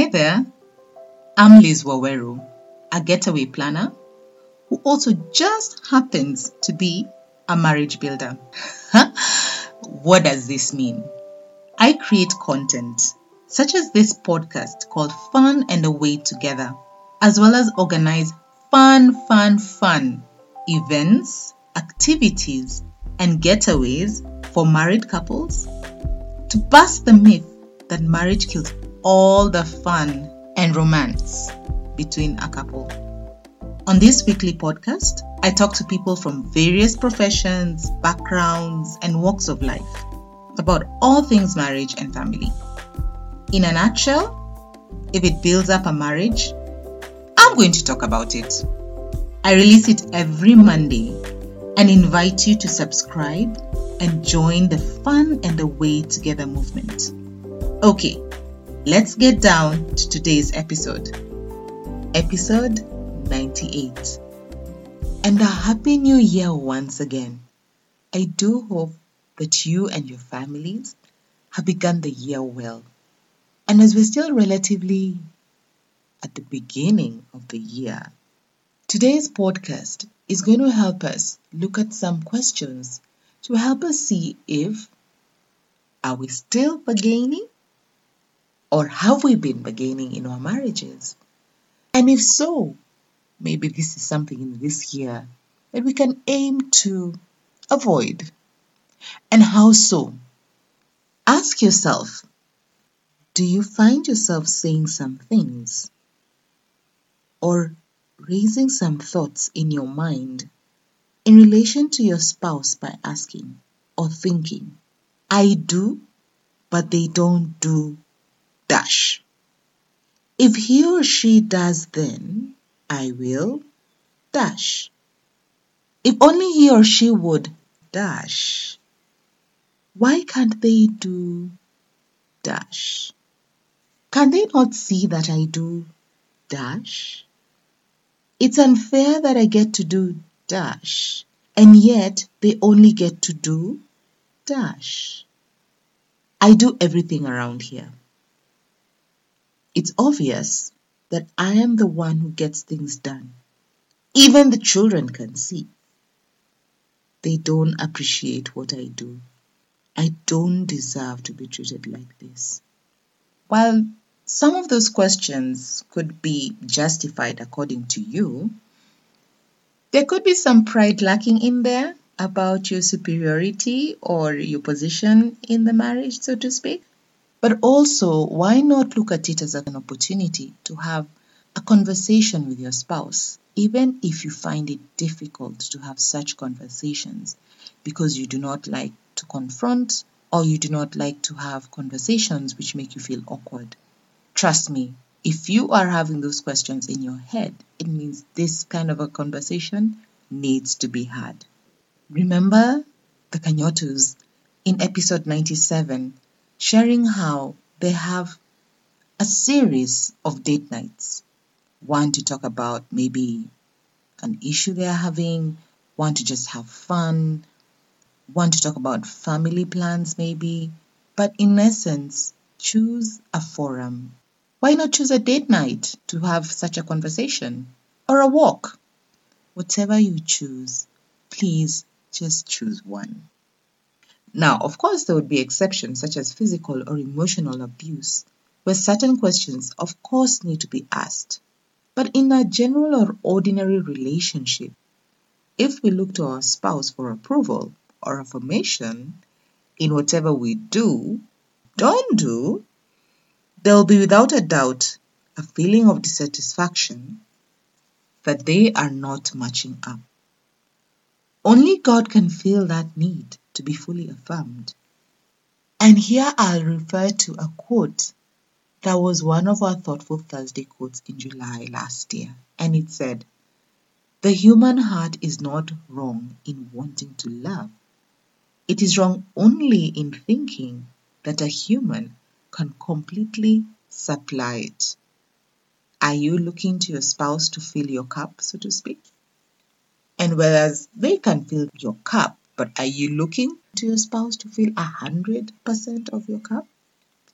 Hi there, I'm Liz Waweru, a getaway planner who also just happens to be a marriage builder. what does this mean? I create content such as this podcast called Fun and Away Together, as well as organize fun, fun, fun events, activities, and getaways for married couples to bust the myth that marriage kills all the fun and romance between a couple. On this weekly podcast, I talk to people from various professions, backgrounds, and walks of life about all things marriage and family. In a nutshell, if it builds up a marriage, I'm going to talk about it. I release it every Monday and invite you to subscribe and join the fun and the way together movement. Okay, let's get down to today's episode. Episode 98. And a happy new year once again. I do hope that you and your families have begun the year well. And as we're still relatively at the beginning of the year, today's podcast is going to help us look at some questions to help us see if are we still bargaining or have we been bargaining in our marriages? And if so, maybe this is something in this year that we can aim to avoid. And how so? Ask yourself do you find yourself saying some things or raising some thoughts in your mind in relation to your spouse by asking or thinking, I do, but they don't do dash. If he or she does, then I will dash. If only he or she would dash. Why can't they do dash? Can they not see that I do dash? It's unfair that I get to do dash, and yet they only get to do dash. I do everything around here. It's obvious that I am the one who gets things done. Even the children can see. They don't appreciate what I do. I don't deserve to be treated like this. While some of those questions could be justified according to you, there could be some pride lacking in there about your superiority or your position in the marriage, so to speak. But also, why not look at it as an opportunity to have a conversation with your spouse, even if you find it difficult to have such conversations because you do not like to confront or you do not like to have conversations which make you feel awkward. Trust me, if you are having those questions in your head, it means this kind of a conversation needs to be had. Remember the Kanyotus in episode 97 sharing how they have a series of date nights. One to talk about maybe an issue they're having, one to just have fun, one to talk about family plans maybe. But in essence, choose a forum why not choose a date night to have such a conversation? Or a walk? Whatever you choose, please just choose one. Now, of course, there would be exceptions such as physical or emotional abuse, where certain questions, of course, need to be asked. But in a general or ordinary relationship, if we look to our spouse for approval or affirmation in whatever we do, don't do, there will be without a doubt a feeling of dissatisfaction that they are not matching up. Only God can feel that need to be fully affirmed. And here I'll refer to a quote that was one of our Thoughtful Thursday quotes in July last year. And it said, The human heart is not wrong in wanting to love. It is wrong only in thinking that a human can completely supply it. Are you looking to your spouse to fill your cup, so to speak? And whereas they can fill your cup, but are you looking to your spouse to fill a hundred percent of your cup?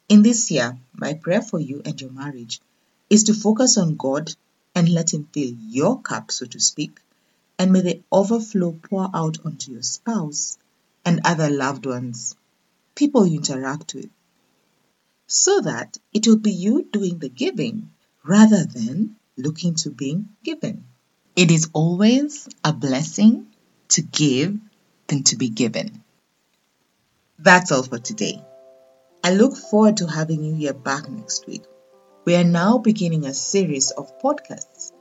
In this year, my prayer for you and your marriage is to focus on God and let Him fill your cup, so to speak, and may the overflow pour out onto your spouse and other loved ones, people you interact with, so that it will be you doing the giving rather than looking to being given. It is always a blessing to give than to be given. That's all for today. I look forward to having you here back next week. We are now beginning a series of podcasts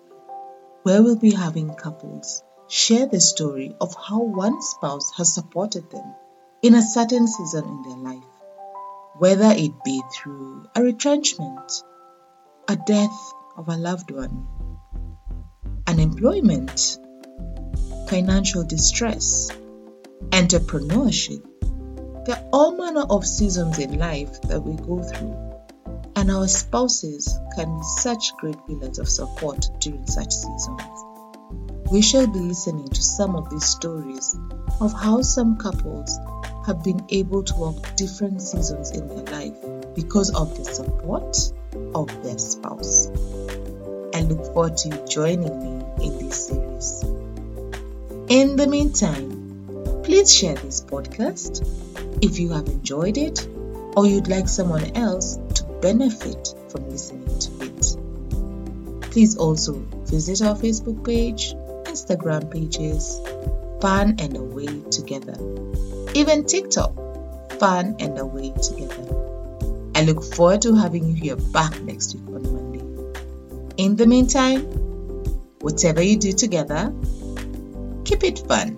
where we'll be having couples share the story of how one spouse has supported them in a certain season in their life, whether it be through a retrenchment, a death of a loved one, unemployment, financial distress, entrepreneurship. There are all manner of seasons in life that we go through and our spouses can be such great pillars of support during such seasons. We shall be listening to some of these stories of how some couples have been able to walk different seasons in their life because of the support of their spouse. I look forward to you joining me in this series. In the meantime, please share this podcast if you have enjoyed it or you'd like someone else to benefit from listening to it. Please also visit our Facebook page, Instagram pages, Fun and Away Together, even TikTok, Fun and Away Together. I look forward to having you here back next week on Monday. In the meantime, whatever you do together, keep it fun.